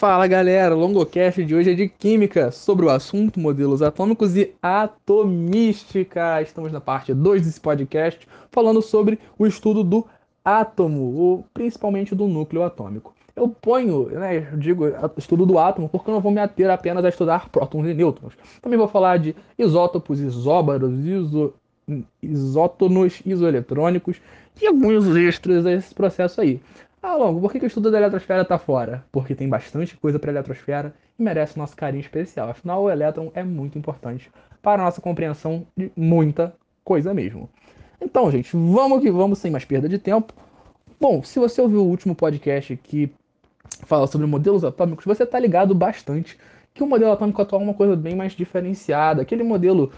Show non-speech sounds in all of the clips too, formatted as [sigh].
Fala galera, o longocast de hoje é de Química, sobre o assunto modelos atômicos e atomística. Estamos na parte 2 desse podcast, falando sobre o estudo do átomo, ou principalmente do núcleo atômico. Eu ponho, né, eu digo estudo do átomo porque eu não vou me ater apenas a estudar prótons e nêutrons. Também vou falar de isótopos, isóbaros, iso, isótonos, isoeletrônicos e alguns extras desse processo aí. Ah, Longo, por que, que o estudo da eletrosfera está fora? Porque tem bastante coisa para a eletrosfera e merece nosso carinho especial. Afinal, o elétron é muito importante para a nossa compreensão de muita coisa mesmo. Então, gente, vamos que vamos sem mais perda de tempo. Bom, se você ouviu o último podcast que fala sobre modelos atômicos, você está ligado bastante que o modelo atômico atual é uma coisa bem mais diferenciada. Aquele modelo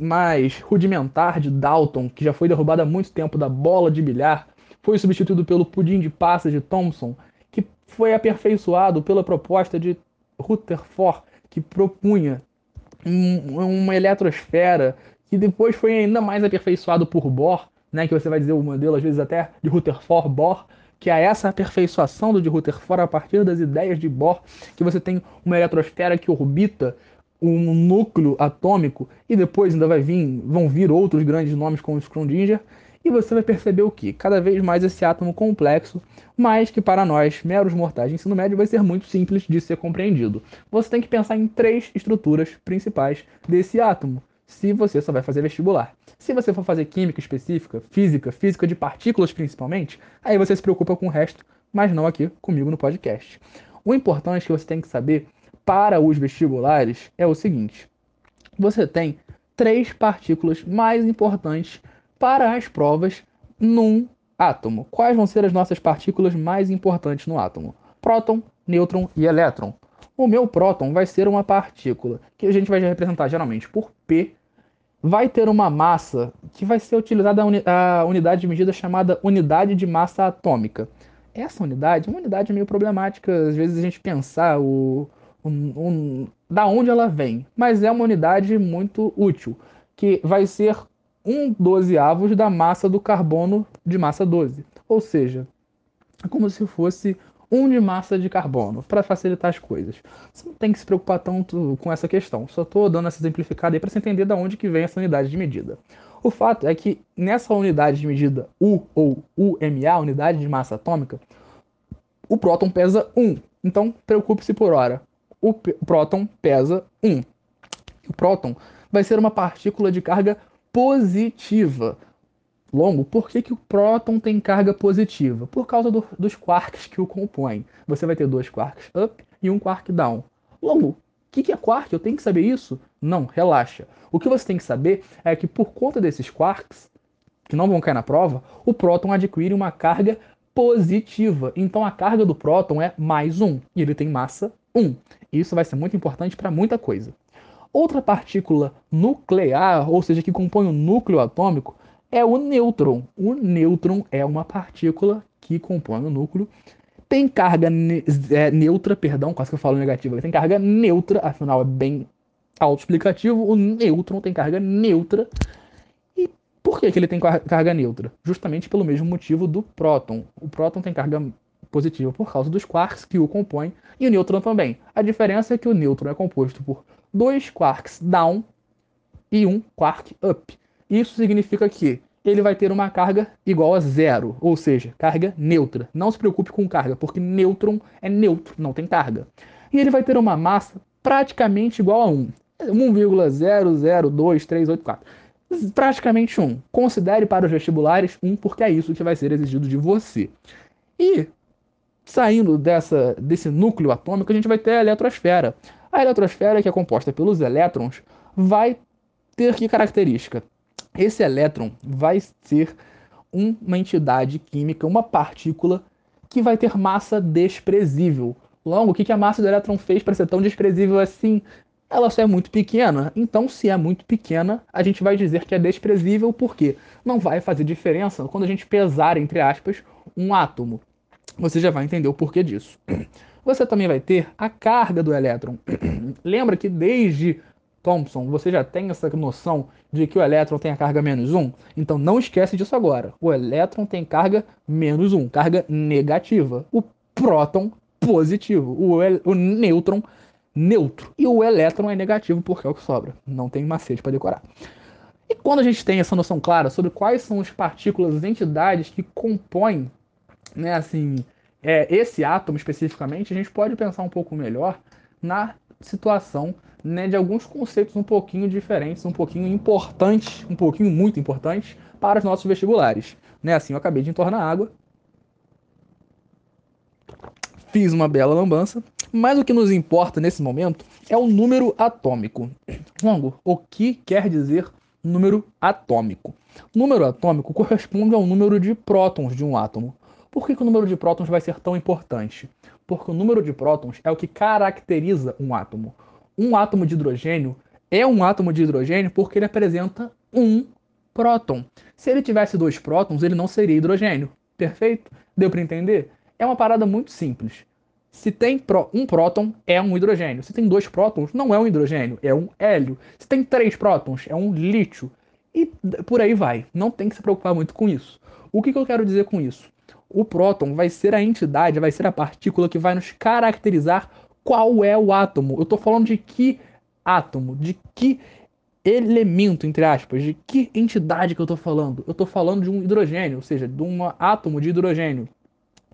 mais rudimentar de Dalton, que já foi derrubado há muito tempo da bola de bilhar, foi substituído pelo pudim de passas de Thomson, que foi aperfeiçoado pela proposta de Rutherford, que propunha uma eletrosfera, que depois foi ainda mais aperfeiçoado por Bohr, né, que você vai dizer o modelo às vezes até de Rutherford-Bohr, que é essa aperfeiçoação do de Rutherford a partir das ideias de Bohr, que você tem uma eletrosfera que orbita um núcleo atômico e depois ainda vai vir, vão vir outros grandes nomes como Schrödinger e você vai perceber o que? Cada vez mais esse átomo complexo, mas que para nós, meros mortais de ensino médio, vai ser muito simples de ser compreendido. Você tem que pensar em três estruturas principais desse átomo, se você só vai fazer vestibular. Se você for fazer química específica, física, física de partículas principalmente, aí você se preocupa com o resto, mas não aqui comigo no podcast. O importante que você tem que saber para os vestibulares é o seguinte: você tem três partículas mais importantes para as provas num átomo. Quais vão ser as nossas partículas mais importantes no átomo? Próton, nêutron e elétron. O meu próton vai ser uma partícula que a gente vai representar geralmente por P. Vai ter uma massa que vai ser utilizada a, uni a unidade de medida chamada unidade de massa atômica. Essa unidade é uma unidade meio problemática, às vezes a gente pensar o, o, o, da onde ela vem, mas é uma unidade muito útil, que vai ser um dozeavos da massa do carbono de massa 12. Ou seja, é como se fosse um de massa de carbono, para facilitar as coisas. Você não tem que se preocupar tanto com essa questão. Só estou dando essa simplificada aí para você entender de onde que vem essa unidade de medida. O fato é que nessa unidade de medida U ou UMA, unidade de massa atômica, o próton pesa 1. Então, preocupe-se por hora. O próton pesa 1. O próton vai ser uma partícula de carga positiva. Longo, por que, que o próton tem carga positiva? Por causa do, dos quarks que o compõem. Você vai ter dois quarks up e um quark down. Longo, o que, que é quark? Eu tenho que saber isso? Não, relaxa. O que você tem que saber é que por conta desses quarks, que não vão cair na prova, o próton adquire uma carga positiva. Então a carga do próton é mais um e ele tem massa 1. Isso vai ser muito importante para muita coisa. Outra partícula nuclear, ou seja, que compõe o núcleo atômico, é o nêutron. O nêutron é uma partícula que compõe o núcleo. Tem carga ne é, neutra, perdão, quase que eu falo negativa, tem carga neutra, afinal é bem autoexplicativo. O nêutron tem carga neutra. E por que, que ele tem carga neutra? Justamente pelo mesmo motivo do próton. O próton tem carga positiva por causa dos quarks que o compõem e o nêutron também. A diferença é que o nêutron é composto por dois quarks down e um quark up. Isso significa que ele vai ter uma carga igual a zero, ou seja, carga neutra. Não se preocupe com carga, porque nêutron é neutro, não tem carga. E ele vai ter uma massa praticamente igual a 1. 1,002384. Praticamente 1. Considere para os vestibulares 1, porque é isso que vai ser exigido de você. E saindo dessa, desse núcleo atômico, a gente vai ter a eletrosfera. A eletrosfera, que é composta pelos elétrons, vai ter que característica? Esse elétron vai ser uma entidade química, uma partícula que vai ter massa desprezível. Logo, o que a massa do elétron fez para ser tão desprezível assim? Ela só é muito pequena. Então, se é muito pequena, a gente vai dizer que é desprezível porque não vai fazer diferença quando a gente pesar, entre aspas, um átomo. Você já vai entender o porquê disso você também vai ter a carga do elétron. [clears throat] Lembra que desde Thomson você já tem essa noção de que o elétron tem a carga menos 1? Então não esquece disso agora. O elétron tem carga menos 1, carga negativa. O próton positivo. O, o nêutron, neutro. E o elétron é negativo porque é o que sobra. Não tem macete para decorar. E quando a gente tem essa noção clara sobre quais são as partículas, as entidades que compõem, né, assim, é, esse átomo especificamente, a gente pode pensar um pouco melhor na situação né, de alguns conceitos um pouquinho diferentes, um pouquinho importantes, um pouquinho muito importantes para os nossos vestibulares. Né? Assim, eu acabei de entornar água, fiz uma bela lambança, mas o que nos importa nesse momento é o número atômico. Longo, o que quer dizer número atômico? número atômico corresponde ao número de prótons de um átomo. Por que, que o número de prótons vai ser tão importante? Porque o número de prótons é o que caracteriza um átomo. Um átomo de hidrogênio é um átomo de hidrogênio porque ele apresenta um próton. Se ele tivesse dois prótons, ele não seria hidrogênio. Perfeito? Deu para entender? É uma parada muito simples. Se tem um próton, é um hidrogênio. Se tem dois prótons, não é um hidrogênio, é um hélio. Se tem três prótons, é um lítio. E por aí vai. Não tem que se preocupar muito com isso. O que, que eu quero dizer com isso? O próton vai ser a entidade, vai ser a partícula que vai nos caracterizar qual é o átomo. Eu estou falando de que átomo, de que elemento, entre aspas, de que entidade que eu estou falando? Eu estou falando de um hidrogênio, ou seja, de um átomo de hidrogênio,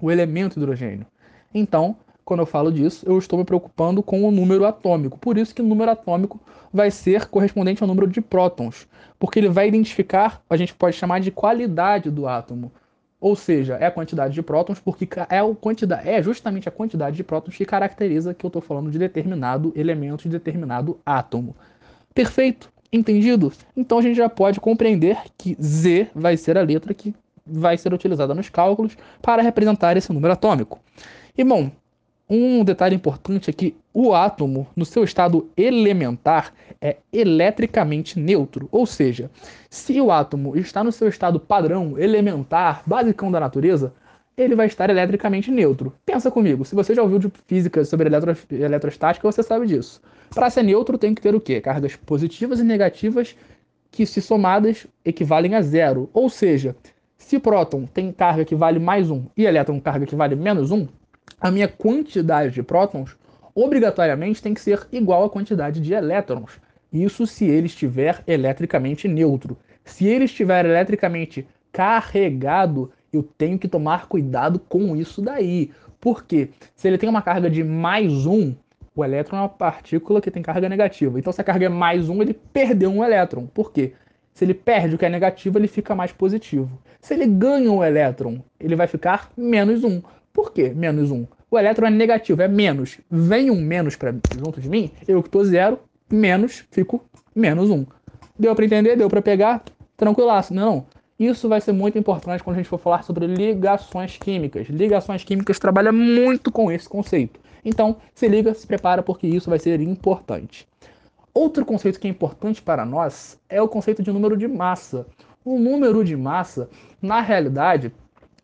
o elemento hidrogênio. Então, quando eu falo disso, eu estou me preocupando com o número atômico. Por isso que o número atômico vai ser correspondente ao número de prótons, porque ele vai identificar, a gente pode chamar de qualidade do átomo. Ou seja, é a quantidade de prótons, porque é, a quantidade, é justamente a quantidade de prótons que caracteriza que eu estou falando de determinado elemento, de determinado átomo. Perfeito? Entendido? Então a gente já pode compreender que Z vai ser a letra que vai ser utilizada nos cálculos para representar esse número atômico. E bom, um detalhe importante é que o átomo, no seu estado elementar, é eletricamente neutro. Ou seja, se o átomo está no seu estado padrão, elementar, basicão da natureza, ele vai estar eletricamente neutro. Pensa comigo, se você já ouviu de física sobre eletro, eletrostática, você sabe disso. Para ser neutro, tem que ter o quê? Cargas positivas e negativas que, se somadas, equivalem a zero. Ou seja, se próton tem carga que vale mais um e elétron carga que vale menos um, a minha quantidade de prótons obrigatoriamente tem que ser igual à quantidade de elétrons. Isso se ele estiver eletricamente neutro. Se ele estiver eletricamente carregado, eu tenho que tomar cuidado com isso daí. Porque se ele tem uma carga de mais um, o elétron é uma partícula que tem carga negativa. Então, se a carga é mais um, ele perdeu um elétron. Por quê? Se ele perde o que é negativo, ele fica mais positivo. Se ele ganha um elétron, ele vai ficar menos um. Por quê? Menos um. O elétron é negativo, é menos. Vem um menos pra, junto de mim, eu que estou zero, menos, fico menos um. Deu para entender? Deu para pegar? Tranquilaço, não. Isso vai ser muito importante quando a gente for falar sobre ligações químicas. Ligações químicas trabalha muito com esse conceito. Então, se liga, se prepara, porque isso vai ser importante. Outro conceito que é importante para nós é o conceito de número de massa. O número de massa, na realidade,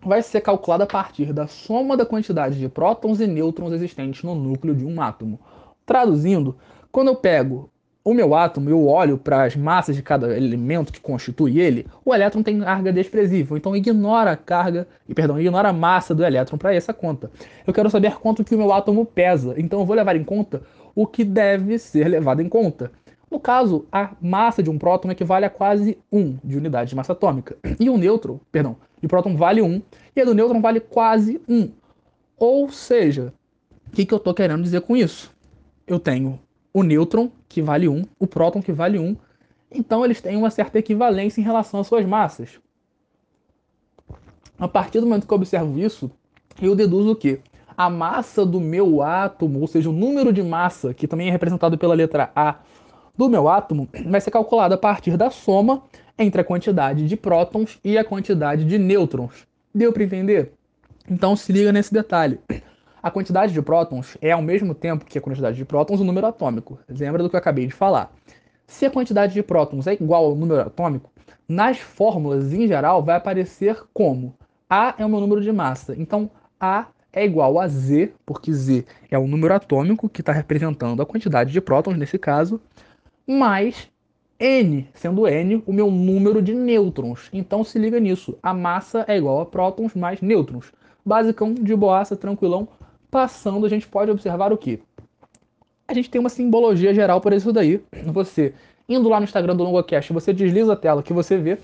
vai ser calculada a partir da soma da quantidade de prótons e nêutrons existentes no núcleo de um átomo. Traduzindo, quando eu pego o meu átomo e eu olho para as massas de cada elemento que constitui ele, o elétron tem carga desprezível, então ignora a carga, e perdão, ignora a massa do elétron para essa conta. Eu quero saber quanto que o meu átomo pesa, então eu vou levar em conta o que deve ser levado em conta. No caso, a massa de um próton equivale a quase 1 de unidade de massa atômica. E o nêutron, perdão, de próton vale 1 e a do nêutron vale quase 1. Ou seja, o que, que eu estou querendo dizer com isso? Eu tenho o nêutron, que vale 1, o próton, que vale 1. Então eles têm uma certa equivalência em relação às suas massas. A partir do momento que eu observo isso, eu deduzo o quê? A massa do meu átomo, ou seja, o número de massa, que também é representado pela letra A do meu átomo, vai ser calculado a partir da soma entre a quantidade de prótons e a quantidade de nêutrons. Deu para entender? Então se liga nesse detalhe. A quantidade de prótons é ao mesmo tempo que a quantidade de prótons o número atômico. Lembra do que eu acabei de falar. Se a quantidade de prótons é igual ao número atômico, nas fórmulas em geral vai aparecer como A é o meu número de massa. Então A é igual a Z, porque Z é o número atômico que está representando a quantidade de prótons nesse caso, mais N, sendo N o meu número de nêutrons. Então se liga nisso. A massa é igual a prótons mais nêutrons. Basicão, de boaça, tranquilão, Passando, a gente pode observar o que? A gente tem uma simbologia geral por isso daí. Você, indo lá no Instagram do LongoCast, você desliza a tela que você vê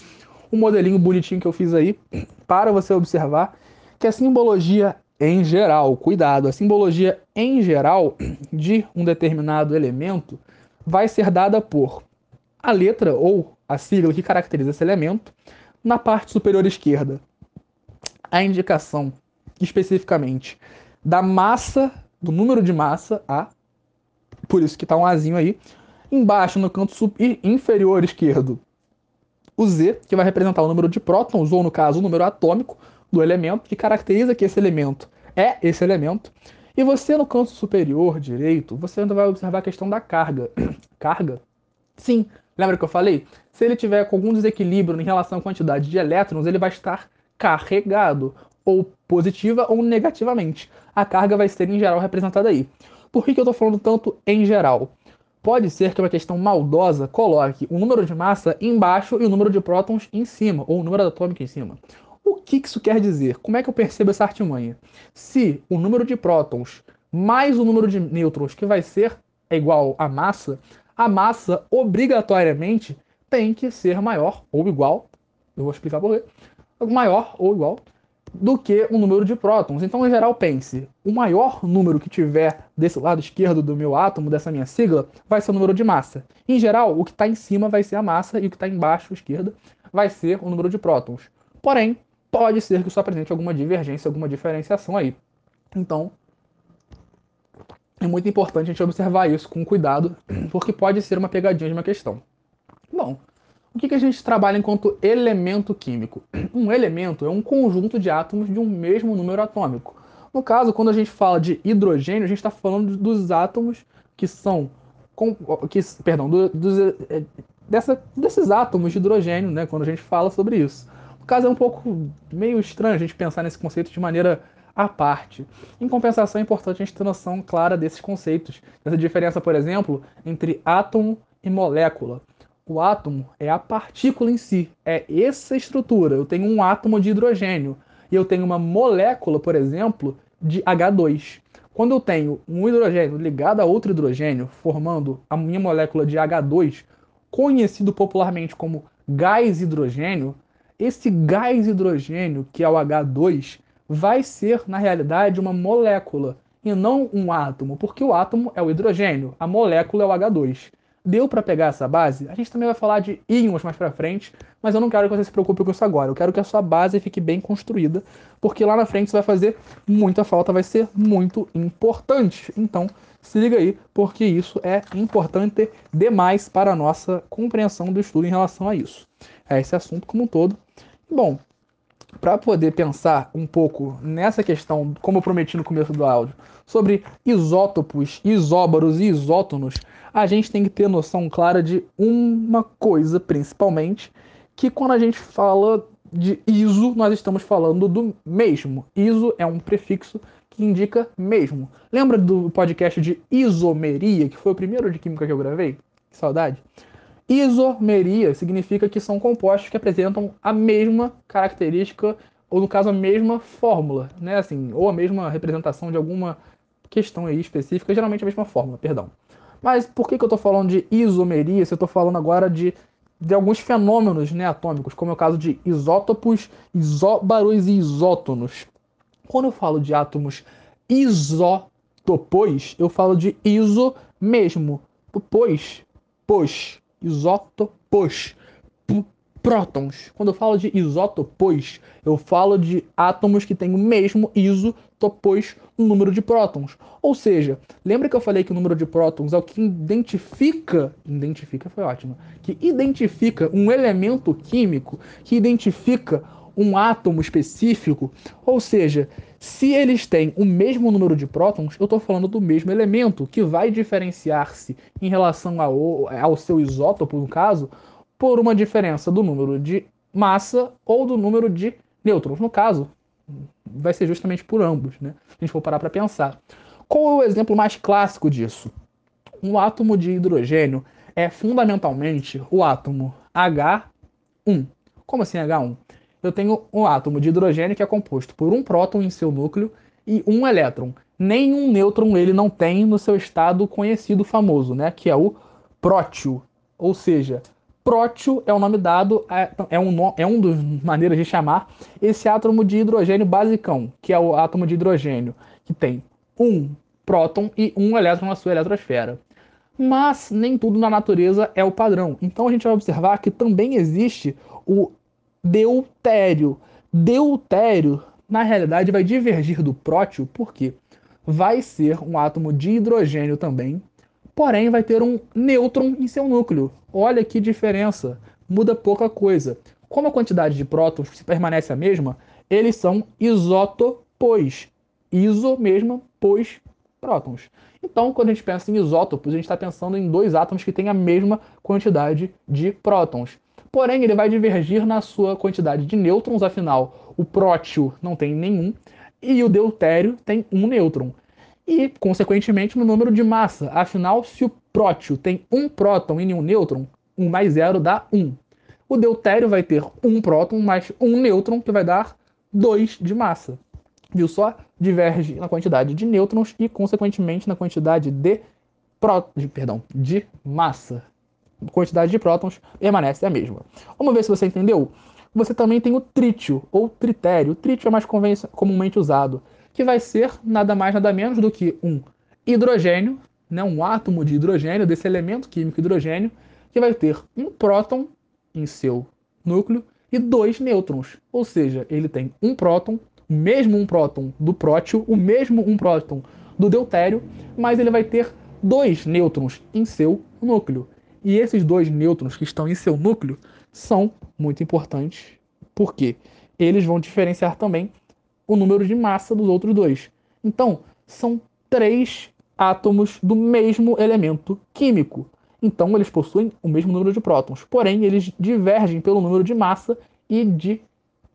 um modelinho bonitinho que eu fiz aí para você observar que a simbologia em geral, cuidado, a simbologia em geral de um determinado elemento vai ser dada por a letra ou a sigla que caracteriza esse elemento na parte superior esquerda. A indicação especificamente da massa, do número de massa, A, por isso que está um Azinho aí. Embaixo, no canto inferior esquerdo, o Z, que vai representar o número de prótons, ou no caso, o número atômico do elemento, que caracteriza que esse elemento é esse elemento. E você, no canto superior direito, você ainda vai observar a questão da carga. [coughs] carga? Sim, lembra que eu falei? Se ele tiver com algum desequilíbrio em relação à quantidade de elétrons, ele vai estar carregado, ou positiva ou negativamente. A carga vai ser, em geral, representada aí. Por que, que eu estou falando tanto em geral? Pode ser que uma questão maldosa coloque o número de massa embaixo e o número de prótons em cima, ou o número atômico em cima. O que isso quer dizer? Como é que eu percebo essa artimanha? Se o número de prótons mais o número de nêutrons, que vai ser é igual à massa, a massa obrigatoriamente tem que ser maior ou igual, eu vou explicar por quê, maior ou igual do que o número de prótons. Então, em geral, pense: o maior número que tiver desse lado esquerdo do meu átomo, dessa minha sigla, vai ser o número de massa. Em geral, o que está em cima vai ser a massa e o que está embaixo, esquerda, vai ser o número de prótons. Porém, pode ser que isso apresente alguma divergência, alguma diferenciação aí. Então, é muito importante a gente observar isso com cuidado, porque pode ser uma pegadinha de uma questão. Bom, o que, que a gente trabalha enquanto elemento químico? Um elemento é um conjunto de átomos de um mesmo número atômico. No caso, quando a gente fala de hidrogênio, a gente está falando dos átomos que são. Que, perdão, do, dos, é, dessa, desses átomos de hidrogênio, né? Quando a gente fala sobre isso. No caso, é um pouco meio estranho a gente pensar nesse conceito de maneira à parte. Em compensação, é importante a gente ter noção clara desses conceitos. Dessa diferença, por exemplo, entre átomo e molécula. O átomo é a partícula em si, é essa estrutura. Eu tenho um átomo de hidrogênio e eu tenho uma molécula, por exemplo, de H2. Quando eu tenho um hidrogênio ligado a outro hidrogênio, formando a minha molécula de H2, conhecido popularmente como gás hidrogênio, esse gás hidrogênio, que é o H2, vai ser, na realidade, uma molécula e não um átomo, porque o átomo é o hidrogênio, a molécula é o H2. Deu para pegar essa base? A gente também vai falar de íons mais para frente, mas eu não quero que você se preocupe com isso agora. Eu quero que a sua base fique bem construída, porque lá na frente isso vai fazer muita falta, vai ser muito importante. Então, se liga aí, porque isso é importante demais para a nossa compreensão do estudo em relação a isso. É esse assunto como um todo. Bom, para poder pensar um pouco nessa questão, como eu prometi no começo do áudio, sobre isótopos, isóbaros e isótonos, a gente tem que ter noção clara de uma coisa, principalmente, que quando a gente fala de iso, nós estamos falando do mesmo. Iso é um prefixo que indica mesmo. Lembra do podcast de isomeria, que foi o primeiro de química que eu gravei? Que saudade. Isomeria significa que são compostos que apresentam a mesma característica, ou no caso a mesma fórmula, né? Assim, ou a mesma representação de alguma questão aí específica, geralmente a mesma fórmula, perdão. Mas por que, que eu estou falando de isomeria se eu estou falando agora de, de alguns fenômenos né, atômicos, como é o caso de isótopos, isóbaros e isótonos? Quando eu falo de átomos isótopos, eu falo de iso mesmo, pois, pois, isótopos, prótons. Quando eu falo de isótopos, eu falo de átomos que têm o mesmo isotopos no número de prótons. Ou seja, lembra que eu falei que o número de prótons é o que identifica, identifica foi ótimo, que identifica um elemento químico, que identifica um átomo específico, ou seja, se eles têm o mesmo número de prótons, eu estou falando do mesmo elemento, que vai diferenciar-se em relação ao, ao seu isótopo, no caso, por uma diferença do número de massa ou do número de nêutrons. No caso, vai ser justamente por ambos, né? Se a gente for parar para pensar. Qual é o exemplo mais clássico disso? Um átomo de hidrogênio é fundamentalmente o átomo H1. Como assim H1? Eu tenho um átomo de hidrogênio que é composto por um próton em seu núcleo e um elétron. nenhum nêutron ele não tem no seu estado conhecido famoso, né, que é o prótio. Ou seja, prótio é o nome dado, é um, é um dos maneiras de chamar esse átomo de hidrogênio basicão, que é o átomo de hidrogênio, que tem um próton e um elétron na sua eletrosfera. Mas nem tudo na natureza é o padrão. Então a gente vai observar que também existe o deutério. Deutério, na realidade, vai divergir do prótio, porque vai ser um átomo de hidrogênio também, porém vai ter um nêutron em seu núcleo. Olha que diferença, muda pouca coisa. Como a quantidade de prótons permanece a mesma, eles são isótopos. Iso mesmo, pois prótons. Então, quando a gente pensa em isótopos, a gente está pensando em dois átomos que têm a mesma quantidade de prótons. Porém, ele vai divergir na sua quantidade de nêutrons, afinal, o prótio não tem nenhum e o deutério tem um nêutron. E, consequentemente, no número de massa. Afinal, se o prótio tem um próton e nenhum nêutron, 1 mais 0 dá 1. O deutério vai ter um próton mais um nêutron, que vai dar 2 de massa. Viu só? Diverge na quantidade de nêutrons e, consequentemente, na quantidade de, pró... perdão, de massa. Quantidade de prótons permanece a mesma. Vamos ver se você entendeu? Você também tem o trítio, ou tritério. O trítio é mais comumente usado, que vai ser nada mais nada menos do que um hidrogênio, né, um átomo de hidrogênio, desse elemento químico hidrogênio, que vai ter um próton em seu núcleo e dois nêutrons. Ou seja, ele tem um próton, o mesmo um próton do prótio, o mesmo um próton do deutério, mas ele vai ter dois nêutrons em seu núcleo. E esses dois nêutrons que estão em seu núcleo são muito importantes, porque eles vão diferenciar também o número de massa dos outros dois. Então, são três átomos do mesmo elemento químico. Então, eles possuem o mesmo número de prótons, porém, eles divergem pelo número de massa e de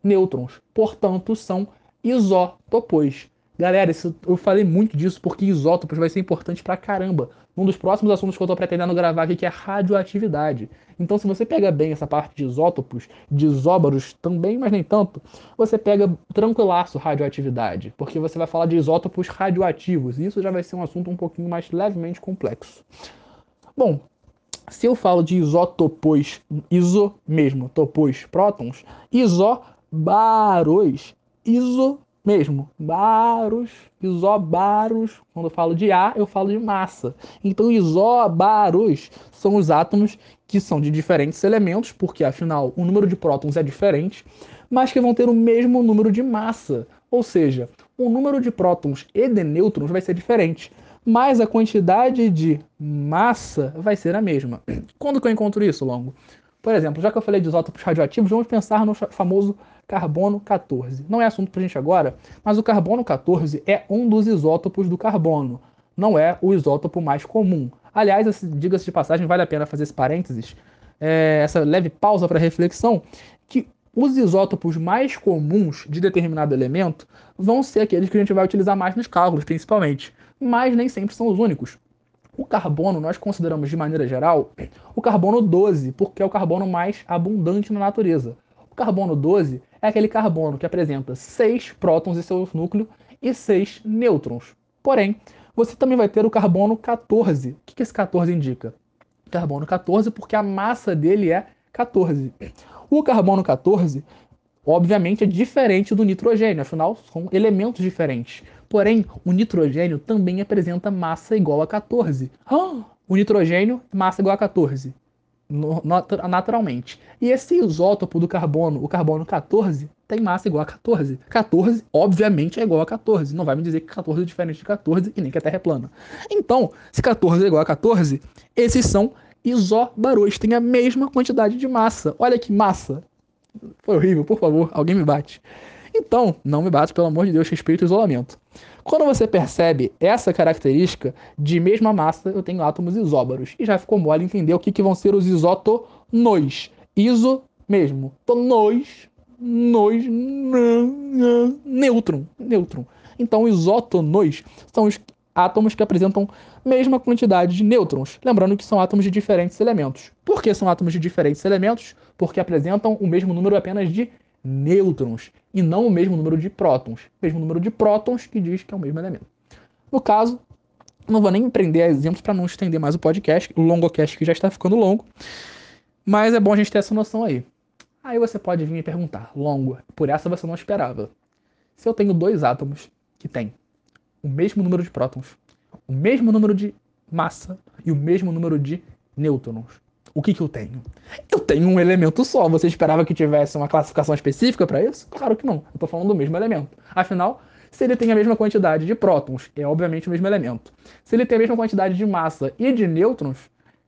nêutrons. Portanto, são isótopos. Galera, isso, eu falei muito disso porque isótopos vai ser importante pra caramba. Um dos próximos assuntos que eu tô pretendendo gravar aqui que é radioatividade. Então, se você pega bem essa parte de isótopos, de isóbaros também, mas nem tanto, você pega tranquilaço radioatividade, porque você vai falar de isótopos radioativos, e isso já vai ser um assunto um pouquinho mais levemente complexo. Bom, se eu falo de isótopos, iso mesmo, topos, prótons, isobaros, iso mesmo. Baros, isobaros. Quando eu falo de A, eu falo de massa. Então, isobaros são os átomos que são de diferentes elementos, porque afinal o número de prótons é diferente, mas que vão ter o mesmo número de massa. Ou seja, o número de prótons e de nêutrons vai ser diferente, mas a quantidade de massa vai ser a mesma. Quando que eu encontro isso, Longo? Por exemplo, já que eu falei de isótopos radioativos, vamos pensar no famoso carbono 14. Não é assunto para a gente agora, mas o carbono 14 é um dos isótopos do carbono. Não é o isótopo mais comum. Aliás, diga-se de passagem, vale a pena fazer esse parênteses, é, essa leve pausa para reflexão, que os isótopos mais comuns de determinado elemento vão ser aqueles que a gente vai utilizar mais nos cálculos, principalmente, mas nem sempre são os únicos. O carbono nós consideramos de maneira geral o carbono 12, porque é o carbono mais abundante na natureza. O carbono 12 é aquele carbono que apresenta 6 prótons em seu núcleo e 6 nêutrons. Porém, você também vai ter o carbono 14. O que esse 14 indica? Carbono 14 porque a massa dele é 14. O carbono 14, obviamente, é diferente do nitrogênio, afinal, são elementos diferentes. Porém, o nitrogênio também apresenta massa igual a 14. o nitrogênio, massa igual a 14. naturalmente. E esse isótopo do carbono, o carbono 14, tem massa igual a 14. 14, obviamente, é igual a 14. Não vai me dizer que 14 é diferente de 14 e nem que a Terra é plana. Então, se 14 é igual a 14, esses são isóbaros, têm a mesma quantidade de massa. Olha que massa! Foi horrível, por favor, alguém me bate. Então, não me bate, pelo amor de Deus, respeito o isolamento. Quando você percebe essa característica de mesma massa, eu tenho átomos isóbaros. E já ficou mole entender o que, que vão ser os isótonos. Iso mesmo. Tonos, nos, nêutron. Nêutron. Então, isótonos são os átomos que apresentam mesma quantidade de nêutrons. Lembrando que são átomos de diferentes elementos. Por que são átomos de diferentes elementos? Porque apresentam o mesmo número apenas de nêutrons e não o mesmo número de prótons. O mesmo número de prótons que diz que é o mesmo elemento. No caso, não vou nem empreender exemplos para não estender mais o podcast, o longocast que já está ficando longo. Mas é bom a gente ter essa noção aí. Aí você pode vir me perguntar, longo, por essa você não esperava. Se eu tenho dois átomos que têm o mesmo número de prótons, o mesmo número de massa e o mesmo número de nêutrons, o que, que eu tenho? Eu tenho um elemento só. Você esperava que tivesse uma classificação específica para isso? Claro que não. Eu estou falando do mesmo elemento. Afinal, se ele tem a mesma quantidade de prótons, é obviamente o mesmo elemento. Se ele tem a mesma quantidade de massa e de nêutrons,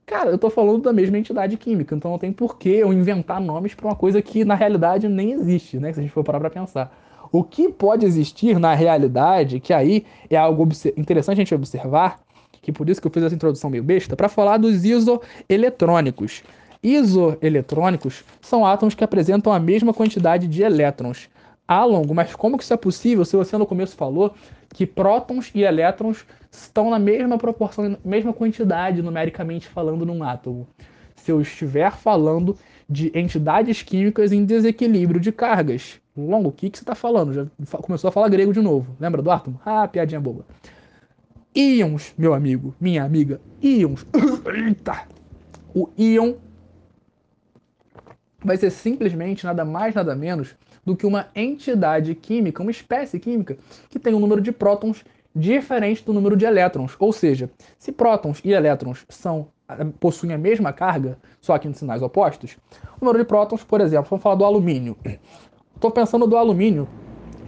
cara, eu estou falando da mesma entidade química. Então não tem por que eu inventar nomes para uma coisa que na realidade nem existe, né? Se a gente for parar para pensar. O que pode existir na realidade, que aí é algo interessante a gente observar, que por isso que eu fiz essa introdução meio besta, para falar dos isoeletrônicos. Isoeletrônicos são átomos que apresentam a mesma quantidade de elétrons. Ah, longo, mas como que isso é possível se você no começo falou que prótons e elétrons estão na mesma proporção, mesma quantidade numericamente falando num átomo? Se eu estiver falando de entidades químicas em desequilíbrio de cargas. Longo, o que, que você está falando? Já começou a falar grego de novo. Lembra do átomo? Ah, piadinha boba íons, meu amigo, minha amiga, íons. Eita! O íon vai ser simplesmente nada mais, nada menos do que uma entidade química, uma espécie química, que tem um número de prótons diferente do número de elétrons. Ou seja, se prótons e elétrons são eh, possuem a mesma carga, só que em sinais opostos, o número de prótons, por exemplo, vamos falar do alumínio. Estou pensando do alumínio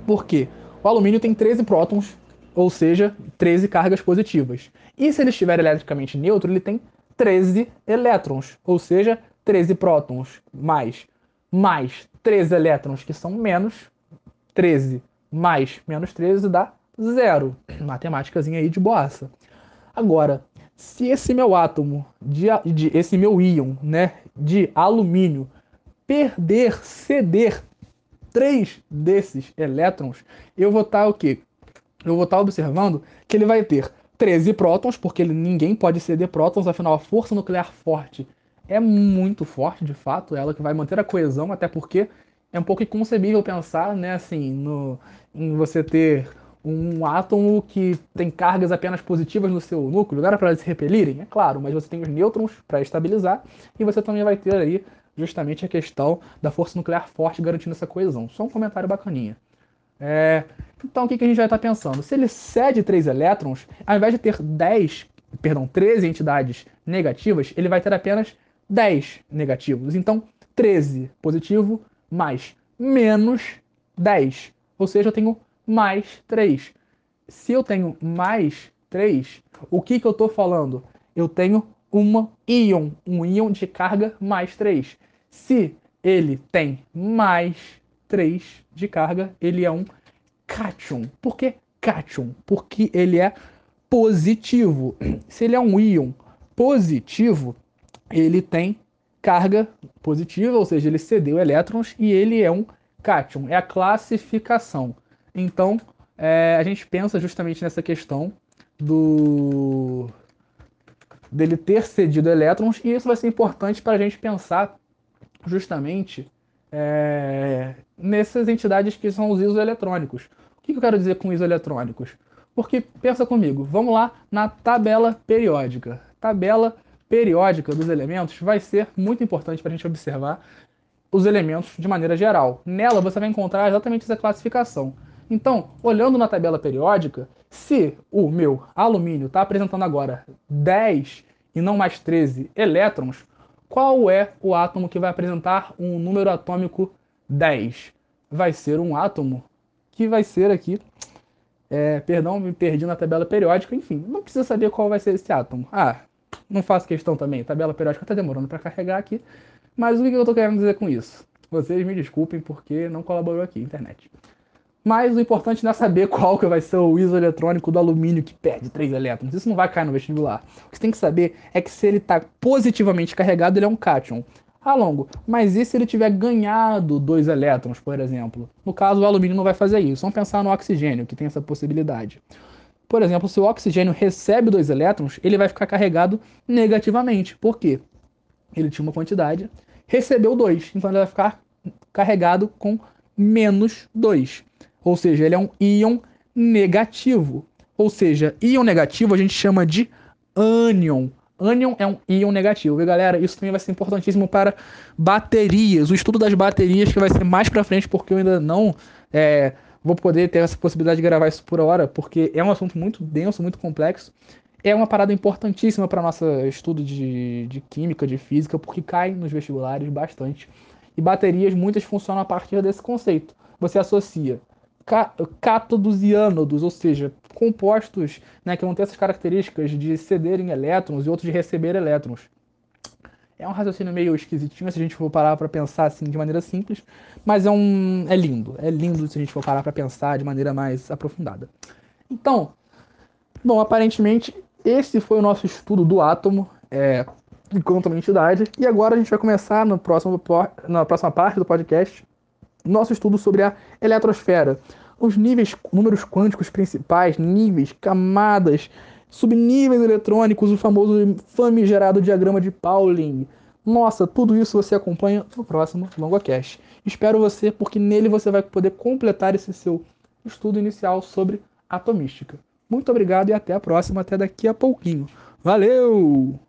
porque o alumínio tem 13 prótons ou seja, 13 cargas positivas. E se ele estiver eletricamente neutro, ele tem 13 elétrons, ou seja, 13 prótons mais mais 13 elétrons que são menos 13 mais menos 13 dá zero. Matemáticazinha aí de boaça. Agora, se esse meu átomo, de, de, esse meu íon, né, de alumínio, perder, ceder três desses elétrons, eu vou estar o quê? Eu vou estar observando que ele vai ter 13 prótons, porque ele, ninguém pode ceder prótons, afinal a força nuclear forte é muito forte, de fato, é ela que vai manter a coesão, até porque é um pouco inconcebível pensar, né, assim, no, em você ter um átomo que tem cargas apenas positivas no seu núcleo, não era para eles se repelirem, é claro, mas você tem os nêutrons para estabilizar e você também vai ter aí justamente a questão da força nuclear forte garantindo essa coesão. Só um comentário bacaninha. É, então, o que, que a gente vai estar pensando? Se ele cede 3 elétrons, ao invés de ter 10, perdão, 13 entidades negativas, ele vai ter apenas 10 negativos. Então, 13 positivo mais menos 10. Ou seja, eu tenho mais 3. Se eu tenho mais 3, o que, que eu estou falando? Eu tenho uma íon, um íon de carga mais 3. Se ele tem mais 3 de carga, ele é um cátion. Por que cátion? Porque ele é positivo. [clears throat] Se ele é um íon positivo, ele tem carga positiva, ou seja, ele cedeu elétrons e ele é um cátion. É a classificação. Então, é, a gente pensa justamente nessa questão do dele ter cedido elétrons e isso vai ser importante para a gente pensar justamente é, nessas entidades que são os isoeletrônicos. O que eu quero dizer com isoeletrônicos? Porque, pensa comigo, vamos lá na tabela periódica. Tabela periódica dos elementos vai ser muito importante para a gente observar os elementos de maneira geral. Nela você vai encontrar exatamente essa classificação. Então, olhando na tabela periódica, se o meu alumínio está apresentando agora 10 e não mais 13 elétrons, qual é o átomo que vai apresentar um número atômico 10? Vai ser um átomo que vai ser aqui. É, perdão, me perdi na tabela periódica. Enfim, não precisa saber qual vai ser esse átomo. Ah, não faço questão também. Tabela periódica está demorando para carregar aqui. Mas o que eu estou querendo dizer com isso? Vocês me desculpem porque não colaborou aqui, internet. Mas o importante não é saber qual que vai ser o isoeletrônico do alumínio que perde 3 elétrons. Isso não vai cair no vestibular. O que você tem que saber é que se ele está positivamente carregado, ele é um cátion. Ah, longo, mas e se ele tiver ganhado dois elétrons, por exemplo? No caso, o alumínio não vai fazer isso. Vamos pensar no oxigênio, que tem essa possibilidade. Por exemplo, se o oxigênio recebe dois elétrons, ele vai ficar carregado negativamente. Por quê? Ele tinha uma quantidade, recebeu dois, então ele vai ficar carregado com menos dois. Ou seja, ele é um íon negativo. Ou seja, íon negativo a gente chama de ânion. Ânion é um íon negativo. E galera, isso também vai ser importantíssimo para baterias. O estudo das baterias que vai ser mais para frente, porque eu ainda não é, vou poder ter essa possibilidade de gravar isso por hora, porque é um assunto muito denso, muito complexo. É uma parada importantíssima para nosso estudo de, de química, de física, porque cai nos vestibulares bastante. E baterias, muitas funcionam a partir desse conceito. Você associa cátodos e ânodos, ou seja, compostos né, que vão ter essas características de cederem elétrons e outros de receber elétrons. É um raciocínio meio esquisitinho se a gente for parar para pensar assim de maneira simples, mas é um é lindo, é lindo se a gente for parar para pensar de maneira mais aprofundada. Então, bom, aparentemente esse foi o nosso estudo do átomo é, enquanto uma entidade e agora a gente vai começar no próximo na próxima parte do podcast nosso estudo sobre a eletrosfera, os níveis, números quânticos principais, níveis, camadas, subníveis eletrônicos, o famoso famigerado diagrama de Pauling. Nossa, tudo isso você acompanha no próximo LongoCast. Espero você, porque nele você vai poder completar esse seu estudo inicial sobre atomística. Muito obrigado e até a próxima, até daqui a pouquinho. Valeu!